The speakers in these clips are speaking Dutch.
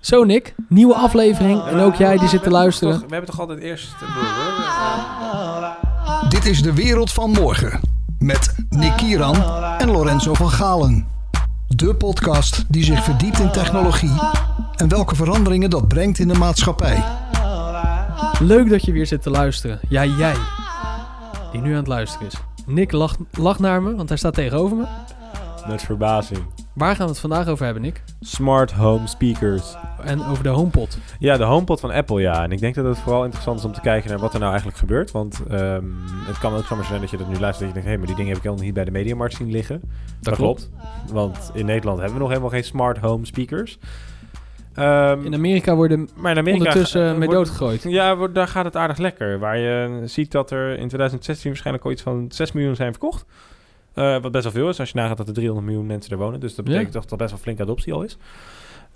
Zo Nick, nieuwe aflevering. En ook jij die zit te luisteren. we hebben toch altijd eerst... Dit is de wereld van morgen. Met Nick Kieran en Lorenzo van Galen. De podcast die zich verdiept in technologie en welke veranderingen dat brengt in de maatschappij. Leuk dat je weer zit te luisteren. Ja, jij. Die nu aan het luisteren is. Nick lacht, lacht naar me, want hij staat tegenover me. Met verbazing. Waar gaan we het vandaag over hebben, Nick? Smart home speakers. En over de HomePod. Ja, de HomePod van Apple, ja. En ik denk dat het vooral interessant is om te kijken naar wat er nou eigenlijk gebeurt. Want ehm, het kan ook zomaar zijn dat je dat nu luistert dat je denkt... hé, maar die dingen heb ik helemaal niet bij de Mediamarkt zien liggen. Dat, klopt. Want in Nederland hebben we nog helemaal geen smart home speakers. Ehm, in Amerika worden maar in Amerika ondertussen mee doodgegooid. Ja, daar gaat het aardig lekker. Waar je ziet dat er in 2016 waarschijnlijk al iets van 6 miljoen zijn verkocht. Uh, wat best wel veel is als je nagaat dat er 300 miljoen mensen er wonen. Dus dat betekent toch dat best wel flink adoptie al is.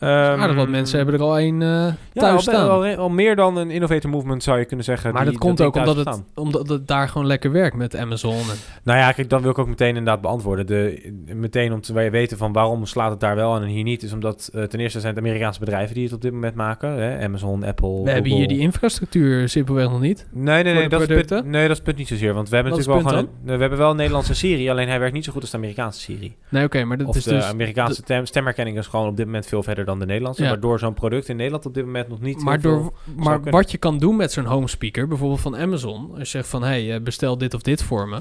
Um, aardig wat mensen hebben er al een uh, thuis ja, staan. Al, al, meer dan een innovator movement zou je kunnen zeggen. Maar dat komt ook omdat het, omdat het daar gewoon lekker werkt met Amazon. En... Nou ja, kijk, dan wil ik ook meteen inderdaad beantwoorden. De, meteen om te weten van waarom slaat het daar wel en hier niet. Is omdat uh, ten eerste zijn het Amerikaanse bedrijven die het op dit moment maken. Hè? Amazon, Apple, We Google. hebben hier die infrastructuur simpelweg nog niet. Nee, nee, nee, dat is, punt, nee dat is het punt niet zozeer. Want we hebben natuurlijk wel gewoon een, we hebben wel een Nederlandse Siri. Alleen hij werkt niet zo goed als de Amerikaanse Siri. Nee, oké, maar dat of is de dus... Amerikaanse stemherkenning is gewoon op dit moment veel verder dan de Nederlandse. Ja. Waardoor zo'n product in Nederland op dit moment nog niet. Maar, door, maar wat je kan doen met zo'n home speaker, bijvoorbeeld van Amazon, als je zegt van hé, hey, bestel dit of dit voor me.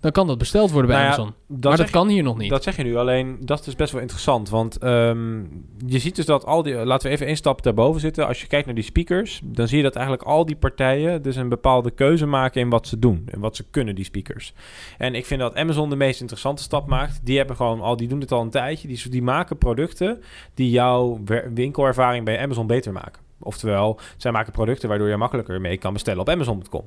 Dan kan dat besteld worden bij nou Amazon. Dat maar dat kan hier nog niet. Dat zeg je nu. Alleen dat is dus best wel interessant. Want um, je ziet dus dat al die. Laten we even één stap daarboven zitten. Als je kijkt naar die speakers, dan zie je dat eigenlijk al die partijen dus een bepaalde keuze maken in wat ze doen. En wat ze kunnen, die speakers. En ik vind dat Amazon de meest interessante stap maakt. Die hebben gewoon al, die doen dit al een tijdje. Die, die maken producten die jouw winkelervaring bij Amazon beter maken. Oftewel, zij maken producten waardoor je makkelijker mee kan bestellen op Amazon.com.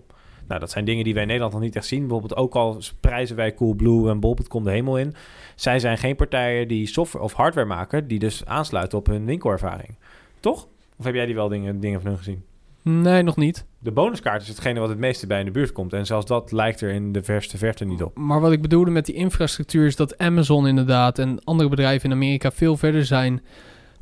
Nou, dat zijn dingen die wij in Nederland nog niet echt zien. Bijvoorbeeld ook al prijzen wij Coolblue en Bol.com de hemel in. Zij zijn geen partijen die software of hardware maken... die dus aansluiten op hun winkelervaring. Toch? Of heb jij die wel dingen, dingen van hun gezien? Nee, nog niet. De bonuskaart is hetgene wat het meeste bij in de buurt komt. En zelfs dat lijkt er in de verste verte niet op. Maar wat ik bedoelde met die infrastructuur is dat Amazon inderdaad en andere bedrijven in Amerika veel verder zijn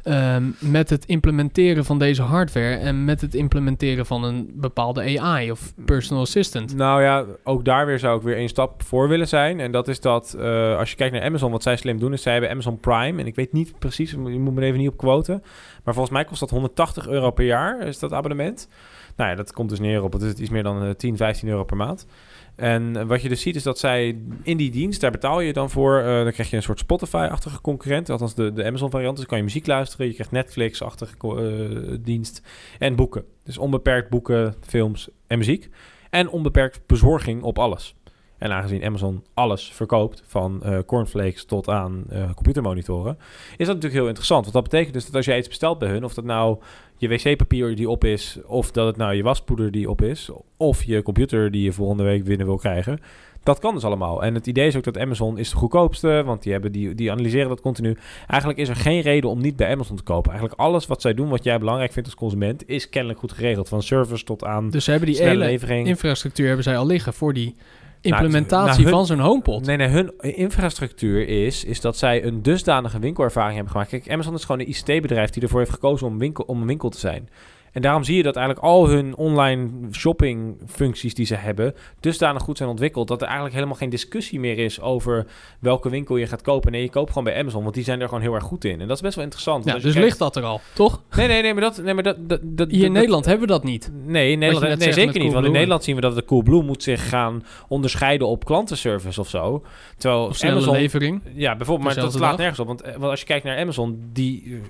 Um, met het implementeren van deze hardware en met het implementeren van een bepaalde AI of personal assistant. Nou ja, ook daar weer zou ik weer één stap voor willen zijn. En dat is dat uh, als je kijkt naar Amazon, wat zij slim doen, is zij hebben Amazon Prime. En ik weet niet precies, je moet me even niet op quoten. Maar volgens mij kost dat 180 euro per jaar, is dat abonnement. Nou ja, dat komt dus neer op, het is iets meer dan 10, 15 euro per maand. En wat je dus ziet is dat zij in die dienst, daar betaal je dan voor. Uh, dan krijg je een soort Spotify-achtige concurrent. Althans de, de Amazon-variant. Dus kan je muziek luisteren. Je krijgt Netflix-achtige dienst. En boeken. Dus onbeperkt boeken, films en muziek. En onbeperkt bezorging op alles. En aangezien Amazon alles verkoopt, van uh, cornflakes tot aan uh, computermonitoren, is dat natuurlijk heel interessant. Want dat betekent dus dat als jij iets bestelt bij hun, of dat nou je wc-papier die op is, of dat het nou je waspoeder die op is, of je computer die je volgende week binnen wil krijgen, dat kan dus allemaal. En het idee is ook dat Amazon is de goedkoopste, want die, hebben die, die analyseren dat continu. Eigenlijk is er geen reden om niet bij Amazon te kopen. Eigenlijk alles wat zij doen, wat jij belangrijk vindt als consument, is kennelijk goed geregeld. Van service tot aan Dus ze hebben die hele levering. infrastructuur hebben zij al liggen voor die implementatie nou, van zo'n HomePod. Nee, nee, hun infrastructuur is, is dat zij een dusdanige winkelervaring hebben gemaakt. Kijk, Amazon is gewoon een ICT-bedrijf die ervoor heeft gekozen om, winkel, om een winkel te zijn. En daarom zie je dat eigenlijk al hun online shopping functies die ze hebben, dusdanig goed zijn ontwikkeld, dat er eigenlijk helemaal geen discussie meer is over welke winkel je gaat kopen. Nee, je koopt gewoon bij Amazon, want die zijn er gewoon heel erg goed in. En dat is best wel interessant. Ja, dus ligt dat er al, toch? Nee, nee, nee, maar dat... Nee, maar dat, dat, dat Hier in Nederland hebben we dat niet. Nee, in Nederland, nee zeker niet. Want in Nederland zien we dat de Coolblue moet zich gaan onderscheiden op klantenservice of zo. Terwijl of Amazon... levering. Ja, bijvoorbeeld, maar dat slaat nergens op. Want, want als je kijkt naar Amazon, die,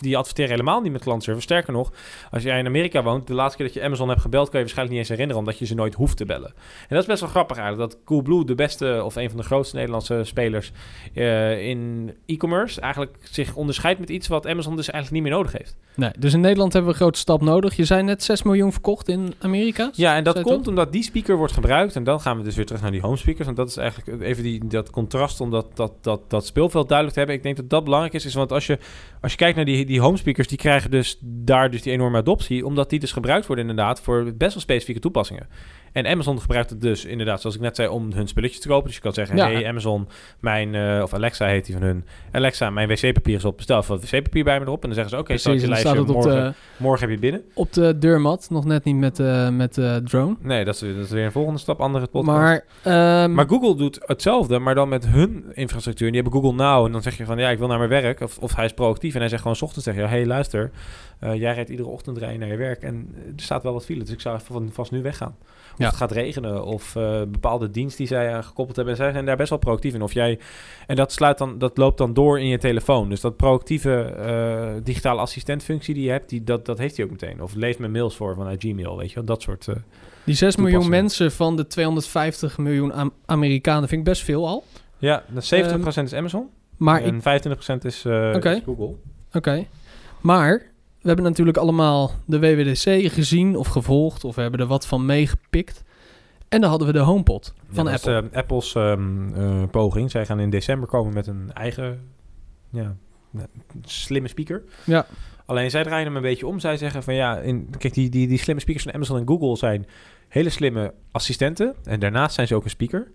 die adverteren helemaal niet met klantenservice. Sterker nog, als je jij in Amerika woont, de laatste keer dat je Amazon hebt gebeld, kan je waarschijnlijk niet eens herinneren, omdat je ze nooit hoeft te bellen. En dat is best wel grappig eigenlijk, dat Coolblue, de beste of een van de grootste Nederlandse spelers uh, in e-commerce, eigenlijk zich onderscheidt met iets wat Amazon dus eigenlijk niet meer nodig heeft. Nee, dus in Nederland hebben we een grote stap nodig. Je zei net 6 miljoen verkocht in Amerika. Ja, en dat komt omdat die speaker wordt gebruikt. En dan gaan we dus weer terug naar die home speakers. Want dat is eigenlijk even die, dat contrast om dat, dat, dat, dat speelveld duidelijk te hebben. Ik denk dat dat belangrijk is. is want als je, als je kijkt naar die, die home speakers, die krijgen dus daar dus die enorme adoptie. Omdat die dus gebruikt worden inderdaad voor best wel specifieke toepassingen. En Amazon gebruikt het dus inderdaad, zoals ik net zei, om hun spulletjes te kopen. Dus je kan zeggen, Ja. hey Amazon, mijn, eh, of Alexa heet die van hun. Alexa, mijn wc-papier is op, bestel even wat wc-papier bij me erop. En dan zeggen ze, oké, okay, Precies, je lijstje, staat morgen, de, morgen heb je binnen. op de deurmat. Nog net niet met, eh met de drone. Nee, dat is, dat is weer een volgende stap, andere podcast. Maar, ehm, Maar Google doet hetzelfde, maar dan met hun infrastructuur. En die hebben Google Now. En dan zeg je van, ja, ik wil naar mijn werk. Of, of hij is proactief. En hij zegt gewoon, s ochtends zeg je, hey, luister. eh, jij rijdt iedere ochtend rijden naar je werk. En eh, er staat wel wat file. Dus ik zou even van, vast nu weggaan. Of Ja. het gaat regenen. Of eh, bepaalde dienst die zij aan gekoppeld hebben. En zij zijn daar best wel proactief in. Of jij... En dat, sluit dan, dat loopt dan door in je telefoon. Dus dat proactieve eh, digitale assistentfunctie die je hebt, die, dat, dat heeft hij ook meteen. Of leest mijn mails voor vanuit Gmail, weet je wel. Dat soort... eh, die 6 miljoen mensen van de 250 miljoen Am- Amerikanen vind ik best veel al. ja, dan 70% is Amazon. Maar ik, en 25% is, eh, is Google. Oké. Maar we hebben natuurlijk allemaal de WWDC gezien of gevolgd. Of we hebben er wat van meegepikt. En dan hadden we de HomePod van Ja, Apple. is, eh, Apple's ehm, eh, poging. Zij gaan in december komen met een eigen ja, slimme speaker. Ja. Alleen zij draaien hem een beetje om. Zij zeggen van ja, in, kijk, die, die, die slimme speakers van Amazon en Google zijn hele slimme assistenten. En daarnaast zijn ze ook een speaker.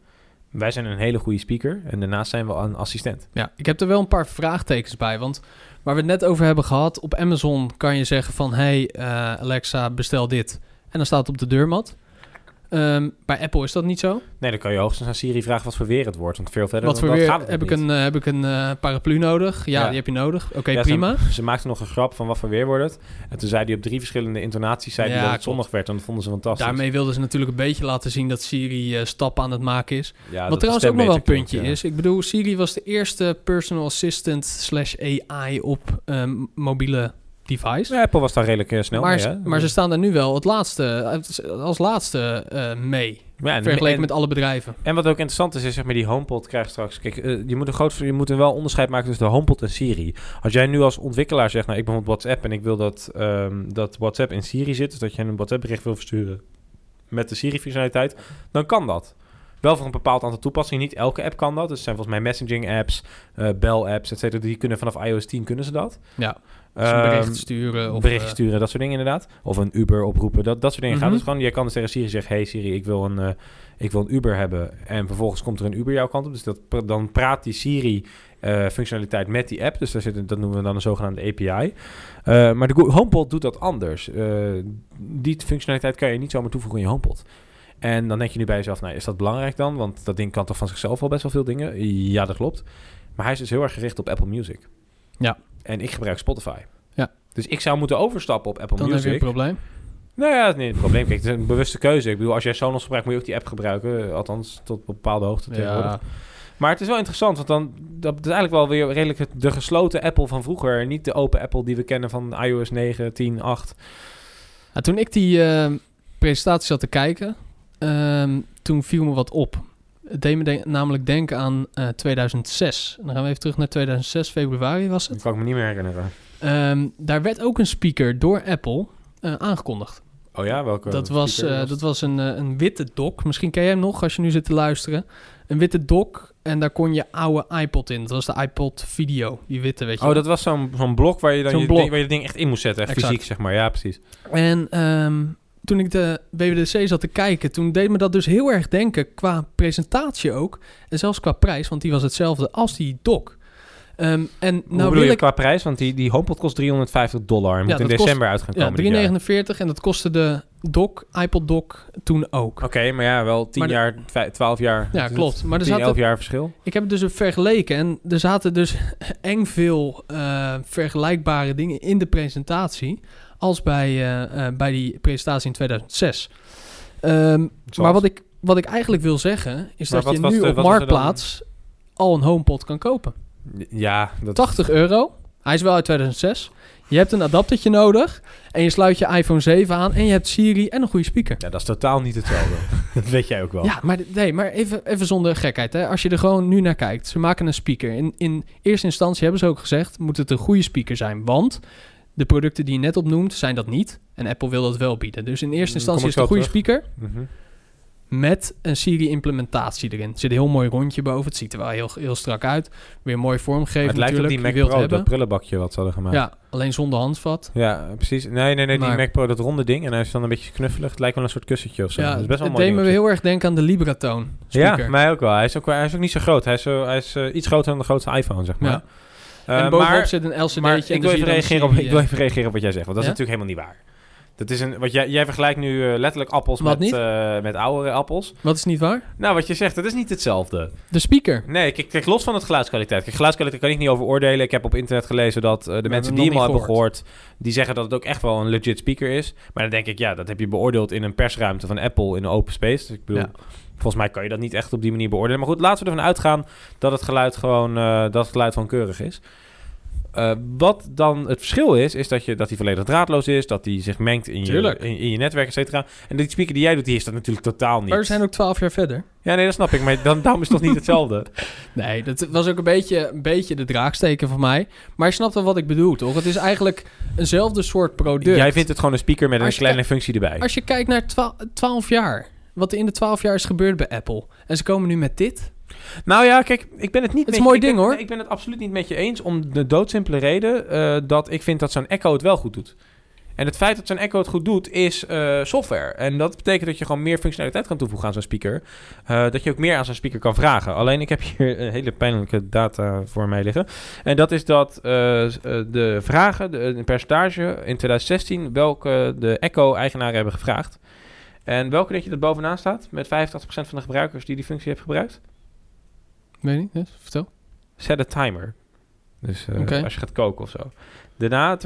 Wij zijn een hele goede speaker. En daarnaast zijn we een assistent. Ja, ik heb er wel een paar vraagtekens bij. Want waar we het net over hebben gehad, op Amazon kan je zeggen van... Hey eh, Alexa, bestel dit. En dan staat het op de deurmat. Ehm, bij Apple is dat niet zo. Nee, dan kan je hoogstens aan Siri vragen wat voor weer het wordt. Want veel verder Wat dan voor dat weer gaat het heb ik, een, eh, heb ik een eh, paraplu nodig? Ja, Ja. die heb je nodig. Oké, Ja, prima. Ze, ze maakten nog een grap van wat voor weer wordt het. En toen zei hij op drie verschillende intonaties zei Ja, dat het zonnig werd. En dat vonden ze fantastisch. Daarmee wilden ze natuurlijk een beetje laten zien dat Siri eh, stappen aan het maken is. ja, Wat trouwens ook nog wel een puntje is. Ik bedoel, Siri was de eerste personal assistant slash AI op mobiele device. Ja, Apple was daar redelijk eh, snel maar, mee, ze- hè? maar ze staan er nu wel het laatste, als laatste eh, mee. Ja, en, vergeleken en, met alle bedrijven. en wat ook interessant is, is zeg maar die HomePod krijgt straks... Kijk, eh, je moet een groot, je moet een wel onderscheid maken tussen de HomePod en Siri. Als jij nu als ontwikkelaar zegt, nou, ik ben op WhatsApp en ik wil dat, ehm, dat WhatsApp in Siri zit, dus dat je een WhatsApp bericht wil versturen met de Siri-functionaliteit, dan kan dat. Wel voor een bepaald aantal toepassingen. Niet elke app kan dat. Dus zijn volgens mij messaging apps, eh bell-apps, et cetera. Die kunnen vanaf iOS 10 kunnen ze dat. Ja, dus een Ehm, bericht sturen. Of, bericht eh, sturen, dat soort dingen inderdaad. Of een Uber oproepen, dat, dat soort dingen Mhm. gaat. Dus gewoon, jij kan dus tegen Siri zeggen... Hey Siri, ik wil, een, eh, ik wil een Uber hebben. En vervolgens komt er een Uber jouw kant op. Dus dat, dan praat die Siri-functionaliteit met die app. Dus daar zit, dat noemen we dan een zogenaamde API. Maar de HomePod doet dat anders. Die functionaliteit kan je niet zomaar toevoegen in je HomePod. En dan denk je nu bij jezelf, nou, is dat belangrijk dan? Want dat ding kan toch van zichzelf al best wel veel dingen? Ja, dat klopt. Maar hij is dus heel erg gericht op Apple Music. Ja. En ik gebruik Spotify. Ja. Dus ik zou moeten overstappen op Apple dan heb je Music. een probleem. Nou ja, niet het probleem. Kijk, het is een bewuste keuze. Ik bedoel, als jij Sonos gebruikt, moet je ook die app gebruiken. Althans, tot op bepaalde hoogte tegenwoordig. Ja, Maar het is wel interessant, want dan dat is eigenlijk wel weer redelijk de gesloten Apple van vroeger. Niet de open Apple die we kennen van iOS 9, 10, 8. Nou, toen ik die eh, presentatie zat te kijken, ehm, toen viel me wat op. Het deed me namelijk denken aan eh, 2006. En dan gaan we even terug naar 2006, februari was Dat het. kan ik me niet meer herinneren. Ehm, daar werd ook een speaker door Apple eh, aangekondigd. Oh ja, welke? dat, was, eh, dat was een, een witte dock. Misschien ken jij hem nog als je nu zit te luisteren. Een witte dock en daar kon je oude iPod in. Dat was de iPod Video, die witte, weet je Oh, wel. dat was zo'n zo'n blok waar je dan je, ding, waar je ding echt in moest zetten. Echt fysiek, zeg maar. Ja, precies. En ehm, toen ik de WWDC zat te kijken, toen deed me dat dus heel erg denken qua presentatie ook. En zelfs qua prijs, want die was hetzelfde als die dock. Ehm, en Hoe nou bedoel wil je ik... qua prijs? Want die, die HomePod kost 350 dollar. En Ja, moet in kost- december uit gaan Ja, komen. jaar. 349 en dat kostte de dock, iPod dock, toen ook. Oké, maar ja, wel 10 Maar de- jaar, vij- 12 jaar. Ja, klopt. Maar er 10, zaten 11 jaar verschil. Ik heb het dus vergeleken en er zaten dus eng veel eh, vergelijkbare dingen in de presentatie als bij, eh, eh, bij die presentatie in 2006. Ehm, maar wat ik, wat ik eigenlijk wil zeggen is Maar dat je nu de- op? Marktplaats al een HomePod kan kopen. Ja, dat 80 euro. Hij is wel uit 2006. Je hebt een adaptertje nodig en je sluit je iPhone 7 aan en je hebt Siri en een goede speaker. Ja, dat is totaal niet hetzelfde. dat weet jij ook wel. Ja, maar, nee, maar even, even zonder gekheid. Hè. Als je er gewoon nu naar kijkt. Ze maken een speaker. In, in eerste instantie hebben ze ook gezegd... moet het een goede speaker zijn. Want de producten die je net opnoemt zijn dat niet. En Apple wil dat wel bieden. Dus in eerste kom instantie is het een goede speaker. Mhm. met een Siri-implementatie erin. Er zit een heel mooi rondje boven. Het ziet er wel heel, heel strak uit. Weer mooi vormgegeven het lijkt op natuurlijk. die Mac Pro, hebben. dat prullenbakje wat ze hadden gemaakt. Ja, alleen zonder handvat. Ja, precies. Nee, nee, nee, die Mac Pro, dat ronde ding. En hij is dan een beetje knuffelig. Het lijkt wel een soort kussentje of zo. Ja, dat is best wel het deed me op heel erg denken aan de Libratoon zich. speaker. Ja, mij ook wel. Hij is ook, hij is ook niet zo groot. Hij is, zo, hij is eh, iets groter dan de grootste iPhone, zeg maar. Ja. Eh, en bovenop maar, zit een LCD'tje. maar en ik wil, zie even reageren op, ik wil eh, even reageren op wat jij zegt. Want dat is natuurlijk helemaal niet waar. Dat is een, wat jij, jij vergelijkt nu eh, letterlijk appels Wat met, eh, met oudere appels. Wat is niet waar? Nou, wat je zegt, dat is niet hetzelfde. De speaker. Nee, kijk, kijk los van het geluidskwaliteit. Kijk, geluidskwaliteit kan ik niet over oordelen. Ik heb op internet gelezen dat eh, de mensen die hem al hebben gehoord, die zeggen dat het ook echt wel een legit speaker is. Maar dan denk ik, ja, dat heb je beoordeeld in een persruimte van Apple in een open space. Dus ik bedoel, Ja. Volgens mij kan je dat niet echt op die manier beoordelen. Maar goed, laten we ervan uitgaan dat het geluid gewoon, eh, dat het geluid gewoon keurig is. Eh, wat dan het verschil is, is dat, je, dat hij volledig draadloos is, dat hij zich mengt in je, in, in je netwerk, et cetera. En die speaker die jij doet, die is dat natuurlijk totaal niet. Maar we zijn ook twaalf jaar verder. Ja, nee, dat snap ik. Maar dan, daarom is het toch niet hetzelfde? Nee, dat was ook een beetje, een beetje de draaksteken van mij. Maar je snapt wel wat ik bedoel, toch? Het is eigenlijk eenzelfde soort product. Jij vindt het gewoon een speaker met een kleine functie erbij. Als je kijkt naar twa- 12 jaar. Wat er in de 12 jaar is gebeurd bij Apple. En ze komen nu met dit. Nou ja, kijk, ik ben het niet. Het is een mooi je- ik ding, ben- hoor. nee, ik ben het absoluut niet met je eens om de doodsimpele reden eh, dat ik vind dat zo'n Echo het wel goed doet. En het feit dat zo'n Echo het goed doet, is eh, software. En dat betekent dat je gewoon meer functionaliteit kan toevoegen aan zo'n speaker. Eh, dat je ook meer aan zo'n speaker kan vragen. Alleen ik heb hier een hele pijnlijke data voor mij liggen. En dat is dat de vragen, de, een percentage in 2016, welke de Echo-eigenaren hebben gevraagd. En welke denk je dat bovenaan staat? Met 85% van de gebruikers die die functie heeft gebruikt? Weet je niet? Dus, vertel. Set a timer. Dus eh, als je gaat koken of zo. Daarna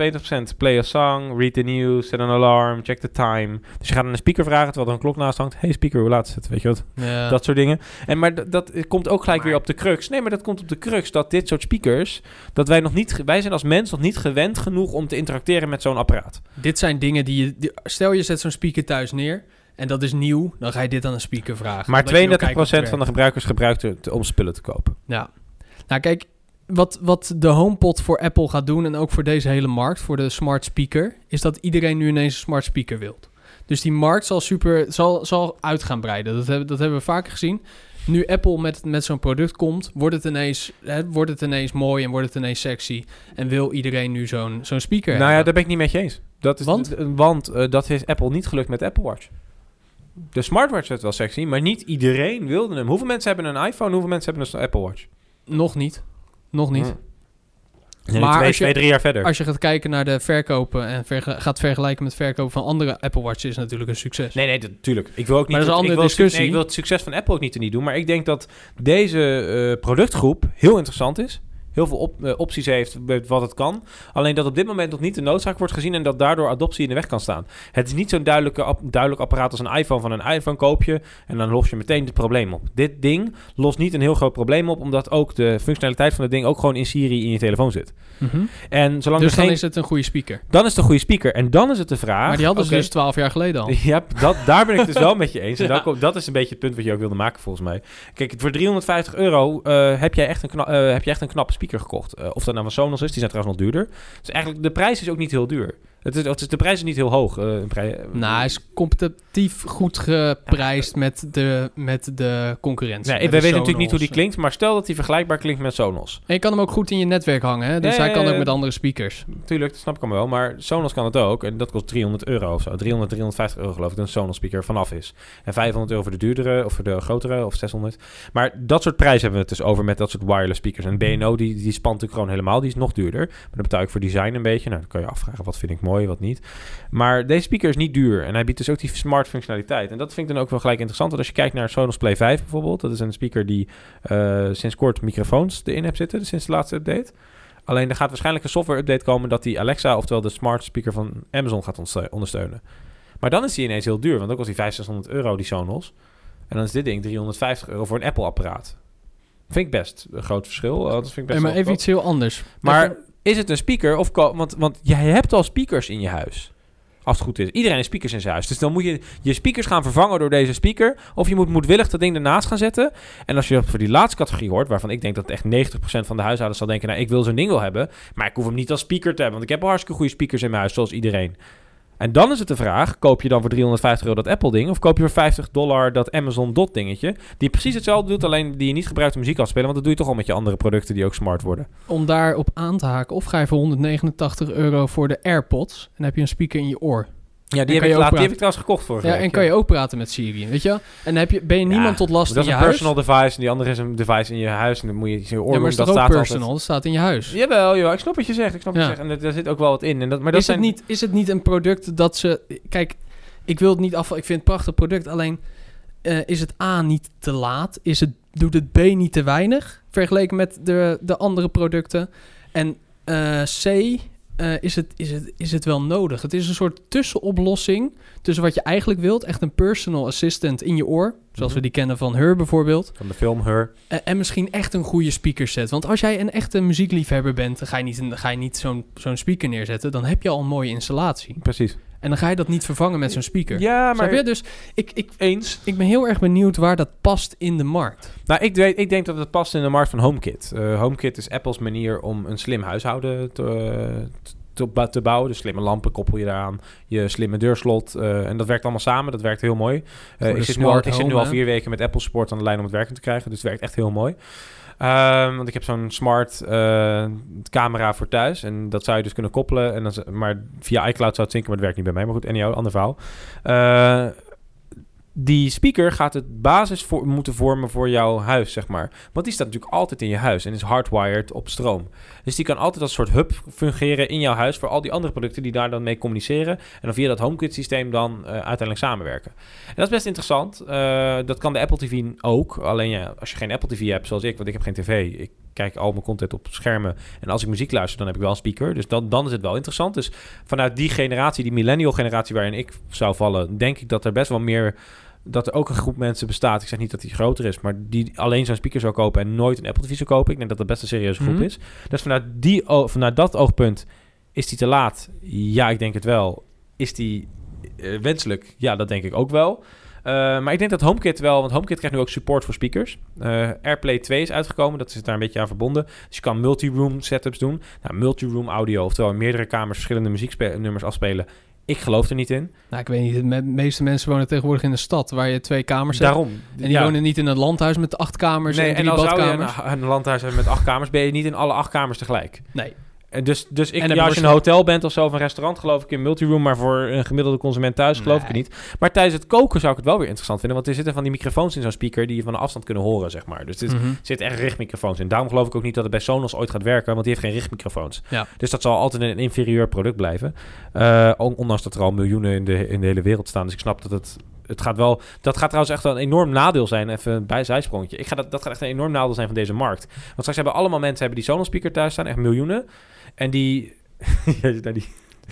20% play a song, read the news, set an alarm, check the time. Dus je gaat aan een speaker vragen terwijl er een klok naast hangt. Hey speaker, hoe laat is het? Weet je wat? Ja. Dat soort dingen. En maar dat komt ook gelijk Maar- weer op de crux. Nee, maar dat komt op de crux dat dit soort speakers, dat wij nog niet, wij zijn als mens nog niet gewend genoeg om te interacteren met zo'n apparaat. Dit zijn dingen die je... die- stel je zet zo'n speaker thuis neer. En dat is nieuw. Dan ga je dit aan een speaker vragen. Maar Omdat je wil 32% kijken of het van de gebruikers gebruikt het om spullen te kopen. Ja. Nou, kijk, wat, wat de HomePod voor Apple gaat doen en ook voor deze hele markt, voor de smart speaker, is dat iedereen nu ineens een smart speaker wilt. Dus die markt zal super, zal, zal uit gaan breiden. Dat hebben, dat hebben we vaker gezien. Nu Apple met, met zo'n product komt, wordt het, ineens, hè, wordt het ineens mooi en wordt het ineens sexy. En wil iedereen nu zo'n zo'n speaker Nou ja, hebben. daar ben ik niet met je eens. Dat is, Want? Want eh, dat is Apple niet gelukt met Apple Watch. De smartwatch werd wel sexy, maar niet iedereen wilde hem. Hoeveel mensen hebben een iPhone? Hoeveel mensen hebben een Apple Watch? Nog niet. Nog niet. Nee, Maar twee, als je- twee, drie jaar verder. Als je gaat kijken naar de verkopen en verge- gaat vergelijken met verkopen van andere Apple Watches, is het natuurlijk een succes. Nee, nee, natuurlijk. Ik wil ook niet. Maar dat is een ik andere wil, het su- discussie. nee, ik wil het succes van Apple ook niet te niet doen. Maar ik denk dat deze eh, productgroep heel interessant is. Heel veel op- eh, opties heeft met wat het kan. Alleen dat op dit moment nog niet de noodzaak wordt gezien en dat daardoor adoptie in de weg kan staan. Het is niet zo'n duidelijke, ap- duidelijk apparaat als een iPhone. Van een iPhone koop je en dan los je meteen het probleem op. Dit ding lost niet een heel groot probleem op, omdat ook de functionaliteit van het ding ook gewoon in Siri in je telefoon zit. Mhm. En zolang Dus er dan geen, is het een goede speaker. dan is het een goede speaker. En dan is het de vraag. Maar die hadden ze dus 12 jaar geleden al. Ja, dat, daar ben ik het dus wel met je eens. En Ja. komt- dat is een beetje het punt wat je ook wilde maken, volgens mij. Kijk, voor 350 euro eh, heb, jij echt een kna- eh, heb je echt een knappe speaker gekocht. Eh, of dat nou van Sonos is, die zijn trouwens nog duurder. Dus eigenlijk, de prijs is ook niet heel duur. Het is, het is, de prijs is niet heel hoog. eh, prij- Nou, hij is competitief goed geprijsd met de, met de concurrentie. Nee, we weten natuurlijk niet hoe die klinkt, maar stel dat die vergelijkbaar klinkt met Sonos. En je kan hem ook goed in je netwerk hangen, hè? dus hij kan ook ja. met andere speakers. Tuurlijk, dat snap ik allemaal wel. Maar Sonos kan het ook. En dat kost 300 euro of zo. 300, 350 euro geloof ik dat een Sonos speaker vanaf is. En 500 euro voor de duurdere of voor de grotere of 600. Maar dat soort prijzen hebben we het dus over met dat soort wireless speakers. En BNO die, die spant natuurlijk gewoon helemaal. Die is nog duurder. Maar dan betaal ik voor design een beetje. Nou, dan kan je afvragen wat vind ik mooi, wat niet. Maar deze speaker is niet duur. En hij biedt dus ook die smart functionaliteit. En dat vind ik dan ook wel gelijk interessant. Want als je kijkt naar Sonos Play 5 bijvoorbeeld. Dat is een speaker die eh, sinds kort microfoons erin heeft zitten. Sinds de laatste update. Alleen er gaat waarschijnlijk een software update komen dat die Alexa, oftewel de smart speaker van Amazon, gaat onderste- ondersteunen. Maar dan is die ineens heel duur, want dan kost die 500, 600 euro, die Sonos. En dan is dit ding 350 euro voor een Apple-apparaat. Vind ik best een groot verschil. Uh, Dat vind ik best Hey, maar even iets heel anders. Maar Even- is het een speaker of... Want, want jij hebt al speakers in je huis. Als het goed is. Iedereen heeft speakers in zijn huis. Dus dan moet je je speakers gaan vervangen door deze speaker. Of je moet moedwillig dat ding ernaast gaan zetten. En als je dat voor die laatste categorie hoort... waarvan ik denk dat echt 90% van de huishoudens zal denken... nou, ik wil zo'n ding wel hebben... maar ik hoef hem niet als speaker te hebben. Want ik heb al hartstikke goede speakers in mijn huis, zoals iedereen. En dan is het de vraag, koop je dan voor 350 euro dat Apple-ding... of koop je voor 50 dollar dat Amazon Dot-dingetje... die precies hetzelfde doet, alleen die je niet gebruikt om muziek af te spelen... want dat doe je toch al met je andere producten die ook smart worden. Om daarop aan te haken, of ga je voor 189 euro voor de AirPods... en heb je een speaker in je oor. Ja, die, heb ik, je ook laat, die heb ik trouwens gekocht vorige Ja, week. en kan je ook praten met Siri, weet je wel? En dan heb je, ben je niemand Ja, tot last Dat in is je een huis. personal device en die andere is een device in je huis. En dan moet je je oor ja, maar is dat staat personal? altijd. Dat staat in je huis. Jawel, jawel, ik snap wat je zegt. Ik snap wat je zegt. En er, daar zit ook wel wat in. En dat, maar dat is, zijn... het niet, is het niet een product dat ze... Kijk, ik wil het niet af... Ik vind het een prachtig product. Alleen eh, is het A niet te laat? Is het, doet het B niet te weinig? Vergeleken met de, de andere producten. En eh, C... eh, is, het, is, het, is het wel nodig? Het is een soort tussenoplossing tussen wat je eigenlijk wilt. Echt een personal assistant in je oor. Zoals we Mhm. die kennen van Her bijvoorbeeld. Van de film Her. En, en misschien echt een goede speakerset. Want als jij een echte muziekliefhebber bent, dan ga je niet, dan ga je niet zo'n zo'n speaker neerzetten. Dan heb je al een mooie installatie. Precies. En dan ga je dat niet vervangen met zo'n speaker. Ja, maar... je? Dus ik, ik, Eens. ik ben heel erg benieuwd waar dat past in de markt. Nou, ik, weet, ik denk dat het past in de markt van HomeKit. Eh, HomeKit is Apple's manier om een slim huishouden te, te, te, te bouwen. Dus slimme lampen koppel je daaraan. Je slimme deurslot. eh, en dat werkt allemaal samen. Dat werkt heel mooi. Eh, ik de zit, nu al, ik zit nu al vier weken met Apple Support aan de lijn om het werkend te krijgen. Dus het werkt echt heel mooi. Ehm, want ik heb zo'n smart eh, camera voor thuis. En dat zou je dus kunnen koppelen. En dan, maar via iCloud zou het zinken, maar dat werkt niet bij mij. Maar goed, anyhow, ander verhaal. Die speaker gaat het basis voor, moeten vormen voor jouw huis, zeg maar. Want die staat natuurlijk altijd in je huis en is hardwired op stroom. Dus die kan altijd als soort hub fungeren in jouw huis voor al die andere producten die daar dan mee communiceren. En dan via dat HomeKit systeem dan eh, uiteindelijk samenwerken. En dat is best interessant. Eh, dat kan de Apple TV ook. Alleen ja, als je geen Apple TV hebt zoals ik, want ik heb geen tv. Ik kijk al mijn content op schermen. En als ik muziek luister, dan heb ik wel een speaker. Dus dan, dan is het wel interessant. Dus vanuit die generatie, die millennial generatie waarin ik zou vallen, denk ik dat er best wel meer dat er ook een groep mensen bestaat. Ik zeg niet dat die groter is, maar die alleen zo'n speaker zou kopen en nooit een Apple TV zou kopen. Ik denk dat dat best een serieuze groep Mhm. is. Dus vanuit, die, vanuit dat oogpunt is die te laat. Ja, ik denk het wel. Is die eh, wenselijk? Ja, dat denk ik ook wel. Eh, maar ik denk dat HomeKit wel, want HomeKit krijgt nu ook support voor speakers. Eh, AirPlay 2 is uitgekomen, dat is daar een beetje aan verbonden. Dus je kan multi-room setups doen. Nou, multi-room audio, oftewel in meerdere kamers verschillende muzieknummers afspelen. Ik geloof er niet in. Nou, ik weet niet. De me- meeste mensen wonen tegenwoordig in een stad waar je twee kamers hebt. Daarom. En die wonen niet in een landhuis met acht kamers Nee, en en drie als zou je badkamers. een, een landhuis hebben met acht kamers, ben je niet in alle acht kamers tegelijk. Nee. En dus, dus ik, En ja, als je een hotel bent of zo, of een restaurant, geloof ik in multiroom, maar voor een gemiddelde consument thuis geloof ik het niet. Maar tijdens het koken zou ik het wel weer interessant vinden, want er zitten van die microfoons in zo'n speaker die je van de afstand kunnen horen, zeg maar. Dus er Mhm. zitten echt richtmicrofoons in. Daarom geloof ik ook niet dat het bij Sonos ooit gaat werken, want die heeft geen richtmicrofoons. Ja. Dus dat zal altijd een inferieur product blijven. Eh, on- ondanks dat er al miljoenen in de, in de hele wereld staan. Dus ik snap dat het het gaat wel. Dat gaat trouwens echt wel een enorm nadeel zijn. Even een bij zijsprongetje. Ik ga dat, dat gaat echt een enorm nadeel zijn van deze markt. Want straks hebben allemaal mensen hebben die Sonos speaker thuis staan, echt miljoenen. En die. ja, naar die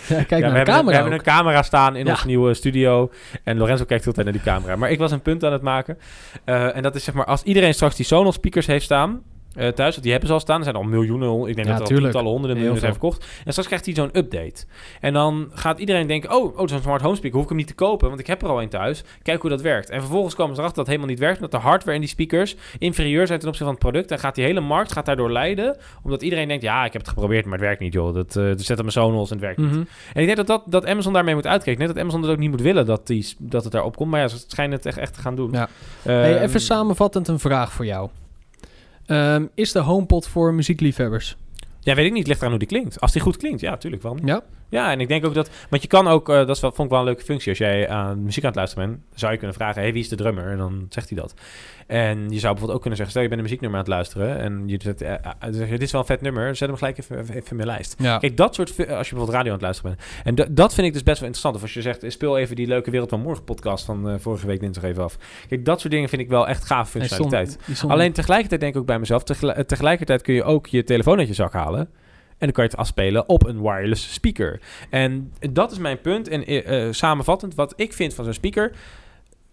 Ja, kijk ja, naar we, hebben, camera we hebben een camera staan in Ja. ons nieuwe studio. En Lorenzo kijkt heel de tijd naar die camera. Maar ik was een punt aan het maken. Eh, en dat is zeg maar, als iedereen straks die Sonos speakers heeft staan. Eh, thuis, want die hebben ze al staan. Er zijn al miljoenen, ik denk Ja, dat er al tientallen, honderden miljoenen zijn verkocht. En straks krijgt hij zo'n update. En dan gaat iedereen denken, oh, oh zo'n smart home speaker, hoef ik hem niet te kopen, want ik heb er al een thuis. Kijk hoe dat werkt. En vervolgens komen ze erachter dat het helemaal niet werkt, omdat de hardware in die speakers inferieur zijn ten opzichte van het product. En gaat die hele markt gaat daardoor lijden, omdat iedereen denkt, ja, ik heb het geprobeerd, maar het werkt niet, joh. Dat, dat zet mijn Sonos en het werkt niet. Mhm. En ik denk dat, dat, dat Amazon daarmee moet uitkijken. Net dat Amazon dat ook niet moet willen dat, die, dat het daarop komt. Maar ja, ze schijnen het echt, echt te gaan doen. Ja. Ehm, Hey, even samenvattend een vraag voor jou. Ehm, is de HomePod voor muziekliefhebbers? Ja, weet ik niet. Ligt eraan hoe die klinkt. Als die goed klinkt, ja, tuurlijk wel. Ja? Ja, en ik denk ook dat... Want je kan ook... eh, dat is wel, vond ik wel een leuke functie. Als jij aan muziek aan het luisteren bent... zou je kunnen vragen... Hey, wie is de drummer? En dan zegt hij dat. En je zou bijvoorbeeld ook kunnen zeggen... Stel, je bent een muzieknummer aan het luisteren... en je zegt... eh, eh, dan zeg je, dit is wel een vet nummer... zet hem gelijk even, even, in mijn lijst. Ja. Kijk, dat soort... Als je bijvoorbeeld radio aan het luisteren bent. En dat vind ik dus best wel interessant. Of als je zegt... speel even die leuke Wereld van Morgen podcast... van vorige week dinsdag even af. Kijk, dat soort dingen vind ik wel echt gave Nee, functionaliteit. Alleen tegelijkertijd denk ik ook bij mezelf... tegel- tegelijkertijd kun je ook je telefoon uit je zak halen... En dan kan je het afspelen op een wireless speaker. En dat is mijn punt. En eh, eh, samenvattend, wat ik vind van zo'n speaker...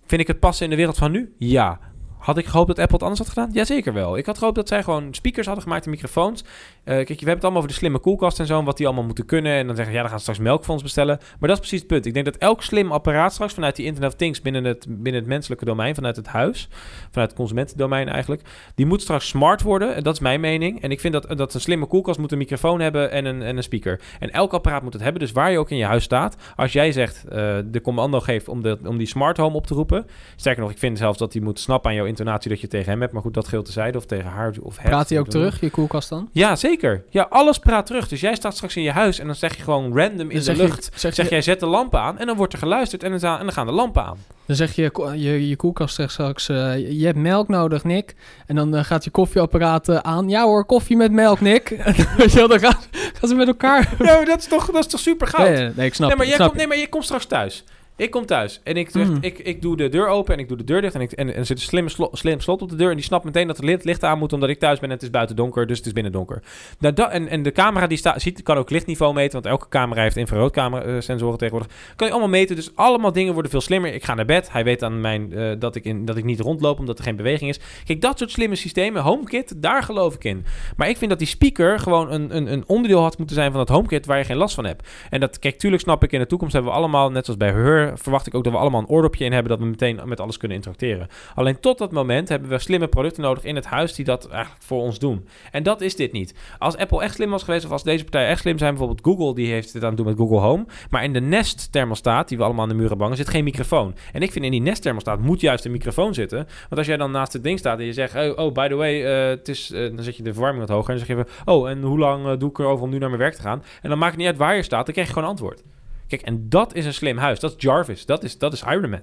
Vind ik het passen in de wereld van nu? Ja. Had ik gehoopt dat Apple het anders had gedaan? Jazeker wel. Ik had gehoopt dat zij gewoon speakers hadden gemaakt en microfoons... kijk, we hebben het allemaal over de slimme koelkast en zo, en wat die allemaal moeten kunnen. En dan zeggen, ja, dan gaan ze straks melk ons bestellen. Maar dat is precies het punt. Ik denk dat elk slim apparaat straks vanuit die Internet of Things binnen het, binnen het menselijke domein, vanuit het huis, vanuit het consumentendomein eigenlijk, die moet straks smart worden. En dat is mijn mening. En ik vind dat, dat een slimme koelkast moet een microfoon hebben en een, en een speaker. En elk apparaat moet het hebben. Dus waar je ook in je huis staat, als jij zegt, uh, de commando geeft om, de, om die smart home op te roepen. Sterker nog, ik vind zelfs dat hij moet snappen aan jouw intonatie dat je tegen hem hebt. Maar goed, dat geldt tezijde of tegen haar of hem. Praat hij ook terug, je koelkast dan? Ja, zeker. Ja, alles praat terug. Dus jij staat straks in je huis en dan zeg je gewoon random in de lucht. Je, zeg, jij zet de lampen aan en dan wordt er geluisterd en dan, en dan gaan de lampen aan. Dan zeg je, je, je koelkast zegt straks, uh, je hebt melk nodig, Nick. En dan uh, gaat je koffieapparaat uh, aan. Ja hoor, koffie met melk, Nick. Wel, dan gaan, gaan, ze met elkaar... ja, dat is toch, dat is toch super goud? Nee, nee, ik snap nee, maar, jij komt, nee, maar je komt straks thuis. Ik kom thuis en ik, mm. ik, ik doe de deur open en ik doe de deur dicht. En, ik, en, en er zit een slimme slot, slim slot op de deur. En die snapt meteen dat het licht aan moet omdat ik thuis ben en het is buiten donker. Dus het is binnen donker. Nou, dat, en, en de camera die staat, ziet, kan ook lichtniveau meten. Want elke camera heeft infraroodcamera sensoren tegenwoordig. Kan je allemaal meten. Dus allemaal dingen worden veel slimmer. Ik ga naar bed. Hij weet aan mijn, uh, dat, ik in, dat ik niet rondloop omdat er geen beweging is. Kijk, dat soort slimme systemen. HomeKit, daar geloof ik in. Maar ik vind dat die speaker gewoon een, een, een onderdeel had moeten zijn van het HomeKit waar je geen last van hebt. En dat, kijk, tuurlijk snap ik in de toekomst hebben we allemaal, net zoals bij Her, verwacht ik ook dat we allemaal een oordopje in hebben dat we meteen met alles kunnen interacteren. Alleen tot dat moment hebben we slimme producten nodig in het huis die dat eigenlijk voor ons doen. En dat is dit niet. Als Apple echt slim was geweest of als deze partijen echt slim zijn, bijvoorbeeld Google, die heeft dit aan het doen met Google Home. Maar in de Nest thermostaat, die we allemaal aan de muren bangen, zit geen microfoon. En ik vind in die Nest thermostaat moet juist een microfoon zitten. Want als jij dan naast het ding staat en je zegt, oh, oh by the way, uh, het is, uh, dan zet je de verwarming wat hoger en dan zeg je, oh, en hoe lang uh, doe ik erover om nu naar mijn werk te gaan? En dan maakt het niet uit waar je staat, dan krijg je gewoon antwoord. Kijk, en dat is een slim huis. Dat is Jarvis. Dat is, dat is Iron Man.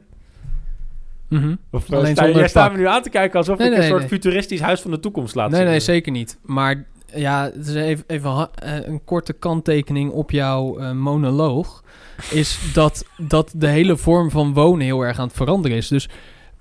Mm -hmm. Of Alleen sta, jij staat me nu aan te kijken alsof nee, ik nee, een soort nee. futuristisch huis van de toekomst laat Nee, zien. nee, zeker niet. Maar ja, het is even, even een korte kanttekening op jouw uh, monoloog. is dat, dat de hele vorm van wonen heel erg aan het veranderen is. Dus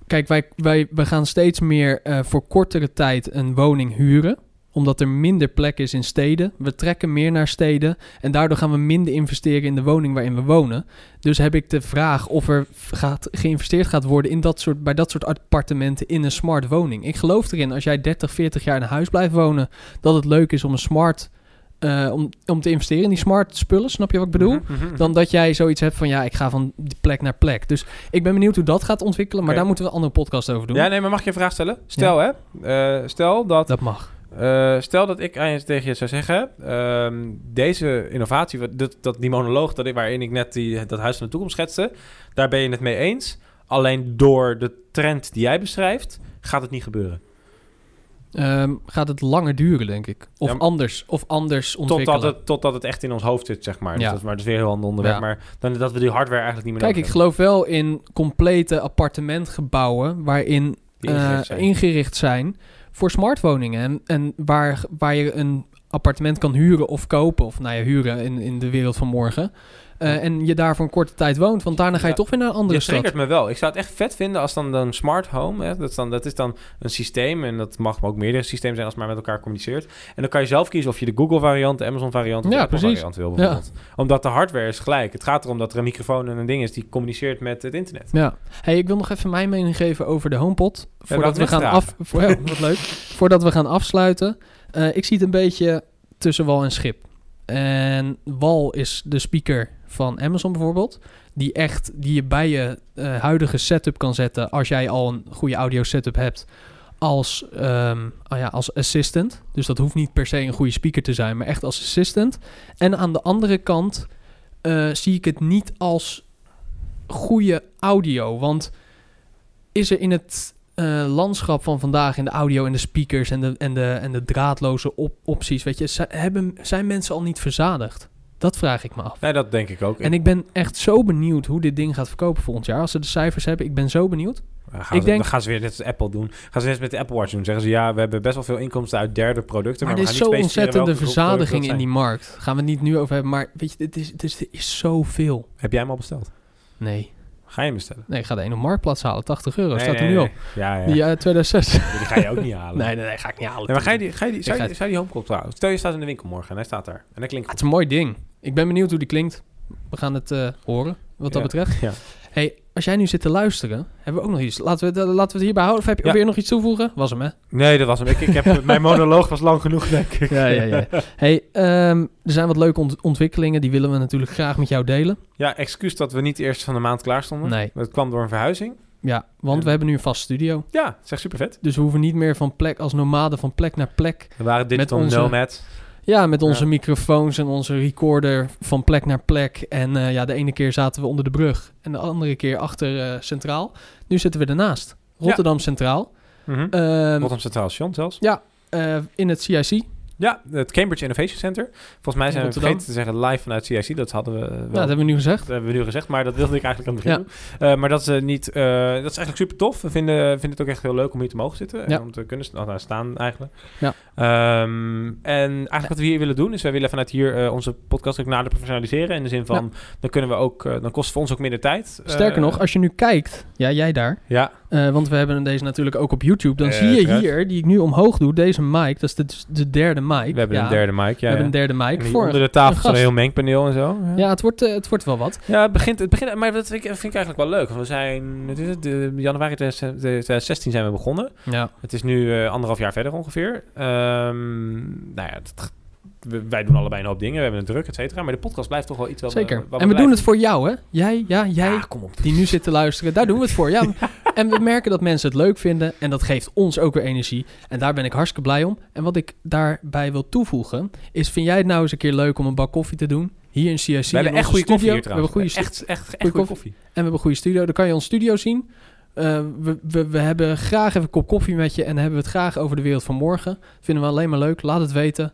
kijk, wij, wij, we gaan steeds meer uh, voor kortere tijd een woning huren omdat er minder plek is in steden. We trekken meer naar steden. En daardoor gaan we minder investeren in de woning waarin we wonen. Dus heb ik de vraag of er gaat, geïnvesteerd gaat worden in dat soort, bij dat soort appartementen in een smart woning. Ik geloof erin, als jij 30, 40 jaar in een huis blijft wonen, dat het leuk is om een smart. Uh, om, om te investeren in die smart spullen, snap je wat ik bedoel? Mm -hmm. Dan dat jij zoiets hebt van ja, ik ga van plek naar plek. Dus ik ben benieuwd hoe dat gaat ontwikkelen, maar okay. daar moeten we een andere podcast over doen. Ja, nee, maar mag je een vraag stellen? Stel ja. hè, uh, stel dat. Dat mag. Uh, stel dat ik aan je tegen je zou zeggen: uh, deze innovatie, dat, dat, die monoloog dat waarin ik net die, dat huis van de toekomst schetste, daar ben je het mee eens. Alleen door de trend die jij beschrijft, gaat het niet gebeuren. Um, gaat het langer duren, denk ik. Of ja, anders, of anders ontwikkelen. Totdat het, totdat het echt in ons hoofd zit, zeg maar. Dus ja. dat, is, maar dat is weer heel ander onderwerp. Ja. Maar dan, dat we die hardware eigenlijk niet meer Kijk, ik geloof wel in complete appartementgebouwen... waarin ingericht, uh, ingericht zijn voor smartwoningen. En, en waar, waar je een appartement kan huren of kopen, of nou ja, huren in, in de wereld van morgen. Uh, en je daar voor een korte tijd woont, want daarna ga je ja, toch weer naar een andere stad. triggert me wel. Ik zou het echt vet vinden als dan een smart home, hè, dat, is dan, dat is dan een systeem, en dat mag ook meerdere systemen zijn als het maar met elkaar communiceert. En dan kan je zelf kiezen of je de Google variant, de Amazon variant of ja, de Apple precies. variant wil bijvoorbeeld. Ja. Omdat de hardware is gelijk. Het gaat erom dat er een microfoon en een ding is die communiceert met het internet. Ja. Hey, ik wil nog even mijn mening geven over de HomePod. Voordat we gaan af... Voor, ja, wat leuk. Voordat we gaan afsluiten. Uh, ik zie het een beetje tussen wal en schip. En wal is de speaker van Amazon bijvoorbeeld. Die echt die je bij je uh, huidige setup kan zetten als jij al een goede audio setup hebt. Als, oh ja, als assistant. Dus dat hoeft niet per se een goede speaker te zijn, maar echt als assistant. En aan de andere kant uh, zie ik het niet als goede audio. Want is er in het uh, landschap van vandaag in de audio en de speakers en de, en de, en de draadloze op opties, weet je, zijn mensen al niet verzadigd? Dat vraag ik me af. Nee, dat denk ik ook. En ik ben echt zo benieuwd hoe dit ding gaat verkopen volgend jaar. Als ze de cijfers hebben, ik ben zo benieuwd. Gaan ik ze, denk, dan gaan ze weer net als Apple doen. Gaan ze net met de Apple Watch doen. Zeggen ze ja, we hebben best wel veel inkomsten uit derde producten. Maar, maar er is zo ontzettende verzadiging in die markt. Gaan we het niet nu over hebben. Maar weet je, het is, het is, het is zoveel. Heb jij hem al besteld? Nee. Ga je hem bestellen? Nee, ik ga de een op Marktplaats halen. 80 euro nee, staat nee, er nu nee. op. Ja, ja. Die uh, 2006. Die ga je ook niet halen. nee, nee, nee, ga ik niet halen. Maar ga je die, ga je die, zou, je, zou je die HomePod trouwens? Stel je staat in de winkel morgen en hij staat daar. En hij klinkt ah, Het is een mooi ding. Ik ben benieuwd hoe die klinkt. We gaan het uh, horen, wat dat ja. betreft. Ja. Hey, als jij nu zit te luisteren, hebben we ook nog iets. Laten we, het- laten we het hierbij houden. Of heb je Ja. weer nog iets toevoegen? Was hem, hè? Nee, dat was hem. Ik, ik heb, mijn monoloog was lang genoeg, denk ik. Ja, ja, ja. Hey, ehm, er zijn wat leuke ont- ontwikkelingen. Die willen we natuurlijk graag met jou delen. Ja, excuus dat we niet eerst van de maand klaar stonden. Nee. Dat kwam door een verhuizing. Ja, want Ja. we hebben nu een vast studio. Ja, echt super vet. Dus we hoeven niet meer van plek als nomaden van plek naar plek. We waren digital onze- nomad. Ja, met onze Ja. microfoons en onze recorder van plek naar plek. En eh, ja, de ene keer zaten we onder de brug en de andere keer achter eh, Centraal. Nu zitten we ernaast. Rotterdam Centraal. Mhm. Ehm, Rotterdam Centraal Station zelfs. eh, in het CIC. Ja, het Cambridge Innovation Center. Volgens mij zijn we vergeten te zeggen live vanuit CIC. Dat hadden we wel. Ja, dat hebben we nu gezegd. Dat hebben we nu gezegd, maar dat wilde ik eigenlijk aan het begin doen. Eh, maar dat is, niet, eh, dat is eigenlijk super tof. We vinden, vinden het ook echt heel leuk om hier te mogen zitten. En Ja. om te kunnen nou, staan eigenlijk. Ja. Ehm, en eigenlijk wat we hier willen doen, is wij willen vanuit hier eh, onze podcast ook nader professionaliseren. In de zin van, dan kunnen we ook, dan kost het voor ons ook minder tijd. Sterker nog, als je nu kijkt, ja, jij daar. Ja, eh, want we hebben deze natuurlijk ook op YouTube. Dan zie je hier, die ik nu omhoog doe, deze mic. Dat is de, de derde mic. we hebben Ja, een derde mic. Ja, we hebben een derde mic. Voor, onder de tafel is een heel mengpaneel en zo. ja, het wordt, eh, het wordt wel wat. Ja, het begint, het begint, maar dat vind ik, vind ik eigenlijk wel leuk. We zijn, het is het, de, januari 2016 zijn we begonnen. Ja. Het is nu eh, anderhalf jaar verder ongeveer. Ehm, nou ja, het- we- wij doen allebei een hoop dingen. We hebben het druk, et cetera. Maar de podcast blijft toch wel iets wat Zeker. We, en we doen het voor jou, hè? Jij, ja, jij, Ja, kom op. die nu zit te luisteren. Daar doen we het voor. Ja. en we merken dat mensen het leuk vinden. En dat geeft ons ook weer energie. En daar ben ik hartstikke blij om. En wat ik daarbij wil toevoegen, is: vind jij het nou eens een keer leuk om een bak koffie te doen? Hier in CIC. We in hebben echt onze goede koffie We hebben goede echt, echt, echt goede koffie. koffie. En we hebben goede studio. Dan kan je ons studio zien. Eh, we, we, we hebben graag even een kop koffie met je. En dan hebben we het graag over de wereld van morgen. Vinden we alleen maar leuk. Laat het weten.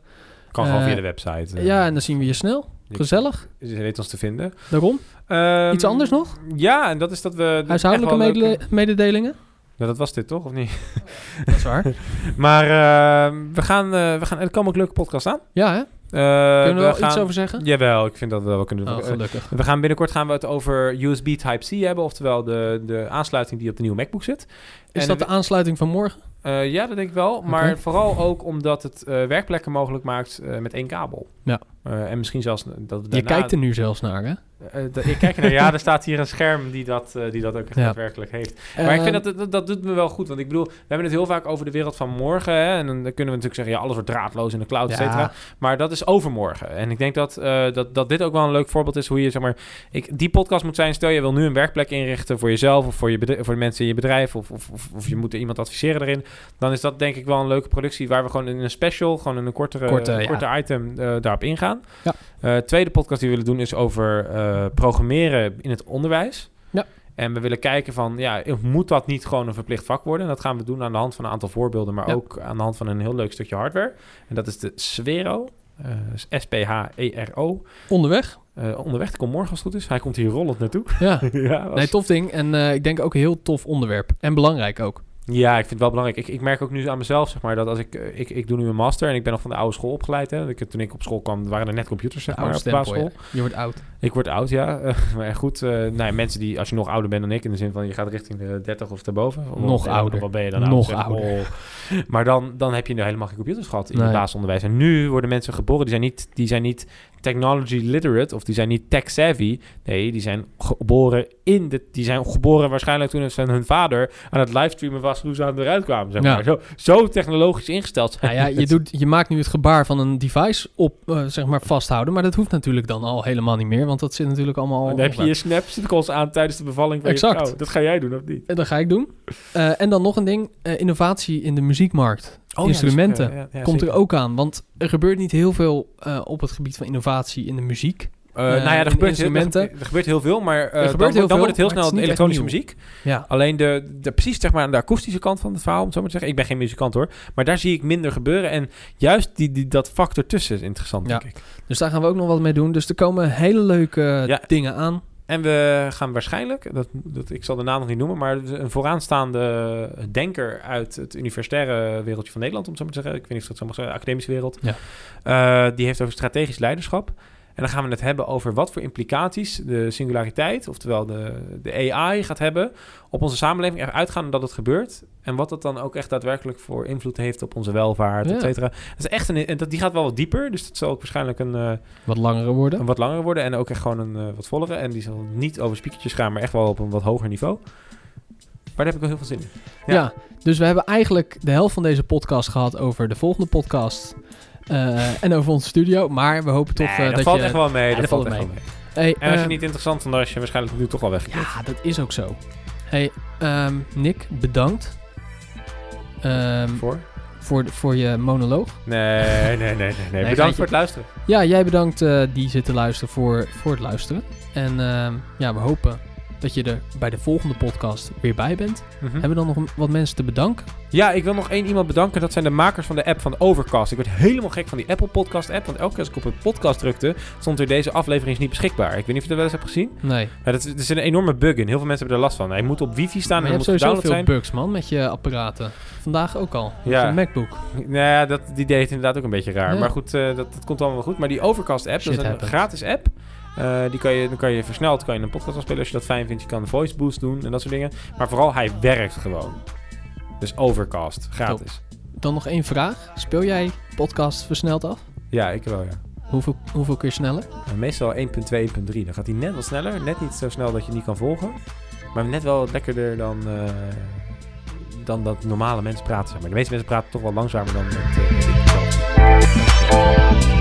Kan gewoon Eh, via de website. eh, ja, en dan zien we je snel. Gezellig. Je weet ons te vinden. Daarom. Ehm, Iets anders nog? Ja, en dat is dat we... Huishoudelijke medele- mededelingen? Ja, dat was dit toch, of niet? Dat is waar. Maar eh, we, gaan, eh, we gaan... Er komen ook leuke podcasts aan. Ja, hè? Eh, Kunnen we we wel iets over zeggen? Jawel, ik vind dat we wel kunnen doen. Oh, Eh, gelukkig. We gaan binnenkort gaan we het over USB Type-C hebben, oftewel de, de aansluiting die op de nieuwe MacBook zit. Is En dat de aansluiting van morgen? Eh, ja, dat denk ik wel. Maar vooral ook omdat het eh, werkplekken mogelijk maakt eh, met één kabel. Ja. Eh, en misschien zelfs dat we Je daarna... kijkt er nu zelfs naar, hè? Dat- ik kijk er naar, ja, er staat hier een scherm die dat, eh, die dat ook echt Ja. daadwerkelijk heeft. Maar ik vind Eh, dat, dat, dat doet me wel goed. Want ik bedoel, we hebben het heel vaak over de wereld van morgen. Hè, en dan kunnen we natuurlijk zeggen, ja, alles wordt draadloos in de cloud, et cetera. Maar dat is overmorgen. En ik denk dat, dat, dat dit ook wel een leuk voorbeeld is hoe je, zeg maar... Ik, die podcast moet zijn, stel je wil nu een werkplek inrichten voor jezelf... of voor, je voor de mensen in je bedrijf... Of, of, of, of je moet er iemand adviseren erin... dan is dat denk ik wel een leuke productie... waar we gewoon in een special, gewoon in een kortere, Korte, item daarop ingaan. Ja. Eh, tweede podcast die we willen doen is over eh, programmeren in het onderwijs. Ja. En we willen kijken van, ja, moet dat niet gewoon een verplicht vak worden? En dat gaan we doen aan de hand van een aantal voorbeelden... maar Ja. ook aan de hand van een heel leuk stukje hardware. En dat is de Svero. eh, S-P-H-E-R-O. onderweg. Onderweg, die komt morgen als het goed is. Hij komt hier rollend naartoe. Ja. ja, was- Nee, tof ding. En ik denk ook een heel tof onderwerp. En belangrijk ook. Ja, ik vind het wel belangrijk. Ik, ik merk ook nu aan mezelf, zeg maar, dat als ik, eh, ik... Ik doe nu een master en ik ben nog van de oude school opgeleid. Hè. Ik, toen ik op school kwam, waren er net computers, zeg maar, op de basisschool. ja. Je wordt oud. Ik word oud, ja. Maar goed, nou, ja, mensen die, als je nog ouder bent dan ik, in de zin van je gaat richting de 30 of daarboven. Nog ouder. Wat ben je dan Nog oud, zeg. ouder. Oh. Maar dan, dan heb je nu helemaal geen computers gehad in Nee. het basisonderwijs. En nu worden mensen geboren, die zijn niet, die zijn niet technology literate of die zijn niet tech savvy. Nee, die zijn geboren in de, die zijn geboren waarschijnlijk toen hun hun vader aan het livestreamen was hoe ze aan eruit kwamen. Zeg Ja. maar. zo, zo technologisch ingesteld zijn Nou ja, je, doet, je maakt nu het gebaar van een device op, eh, zeg maar, vasthouden. Maar dat hoeft natuurlijk dan al helemaal niet meer. Want dat zit natuurlijk allemaal... Dan heb je je aan tijdens de bevalling van Exact. je vrouw. Dat ga jij doen, of niet? En dat ga ik doen. Eh, en dan nog een ding. eh, innovatie in de muziekmarkt. Oh, Instrumenten. ja, dus, ja, ja, Komt er ook aan. Want er gebeurt niet heel veel eh, op het gebied van innovatie in de muziek. Eh, nou ja, in er gebeurt, heel, er, er gebeurt heel veel, maar eh, dan, wordt- het heel snel het elektronische muziek. Ja. Alleen de, de, precies zeg maar aan de akoestische kant van het verhaal, om het zo maar te zeggen. Ik ben geen muzikant hoor, maar daar zie ik minder gebeuren. En juist die, die, dat vak ertussen is interessant, Ja. denk ik. Dus daar gaan we ook nog wat mee doen. Dus er komen hele leuke Ja. dingen aan. En we gaan waarschijnlijk, dat, dat, ik zal de naam nog niet noemen, maar een vooraanstaande denker uit het universitaire wereldje van Nederland, om het zo maar te zeggen. Ik weet niet of dat zo mag zeggen, academische wereld. Ja. Eh, die heeft over strategisch leiderschap. En dan gaan we het hebben over wat voor implicaties de singulariteit, oftewel de, de AI, gaat hebben op onze samenleving. Echt uitgaan dat het gebeurt. En wat dat dan ook echt daadwerkelijk voor invloed heeft op onze welvaart, Ja. et cetera. Dat is echt een, dat, die gaat wel wat dieper. Dus dat zal ook waarschijnlijk een, eh, Wat langere worden. een wat langer worden. En ook echt gewoon een eh, wat vollere. En die zal niet over spiekertjes gaan, maar echt wel op een wat hoger niveau. Maar daar heb ik wel heel veel zin in. Ja. Ja. dus we hebben eigenlijk de helft van deze podcast gehad over de volgende podcast. Eh, en over onze studio. Maar we hopen toch Nee, eh, dat, dat valt je... echt wel mee. Ja, dat, valt valt echt mee. wel mee. Hey, En als je eh, niet interessant vond, dan is je waarschijnlijk nu toch al weggeklikt. Ja, dat is ook zo. Hey, ehm, Nick, bedankt. Ehm, Voor? voor, voor je monoloog. Nee, nee, nee, nee. nee. Bedankt voor het luisteren. Ja, jij bedankt eh, die zit te luisteren voor, voor het luisteren. En ehm, ja, we hopen dat je er bij de volgende podcast weer bij bent. Mhm. Hebben we dan nog wat mensen te bedanken? Ja, ik wil nog één iemand bedanken. Dat zijn de makers van de app van Overcast. Ik werd helemaal gek van die Apple Podcast app. Want elke keer als ik op een podcast drukte, stond er deze aflevering is niet beschikbaar. Ik weet niet of je dat wel eens hebt gezien. Nee. Ja, dat is, er zit een enorme bug in. Heel veel mensen hebben er last van. Hij moet op wifi staan en je moet gedownload veel zijn. bugs, man, met je apparaten. Vandaag ook al. Met Ja. MacBook. Nou ja, dat, die deed het inderdaad ook een beetje raar. Ja. Maar goed, eh, dat, dat komt allemaal wel goed. Maar die Overcast app, Shit dat is een happens. gratis app. Eh, die kan je, dan kan je versneld kan je een podcast afspelen als je dat fijn vindt. Je kan voice boost doen en dat soort dingen. Maar vooral, hij werkt gewoon. Dus Overcast, gratis. Dan nog één vraag. Speel jij podcast versneld af? Ja, ik wel, ja. Hoeveel, hoeveel keer sneller? En meestal 1.2, 1.3. Dan gaat hij net wat sneller. Net niet zo snel dat je niet kan volgen. Maar net wel lekkerder dan, eh, dan dat normale mensen praten. Zeg maar. De meeste mensen praten toch wel langzamer dan met, eh.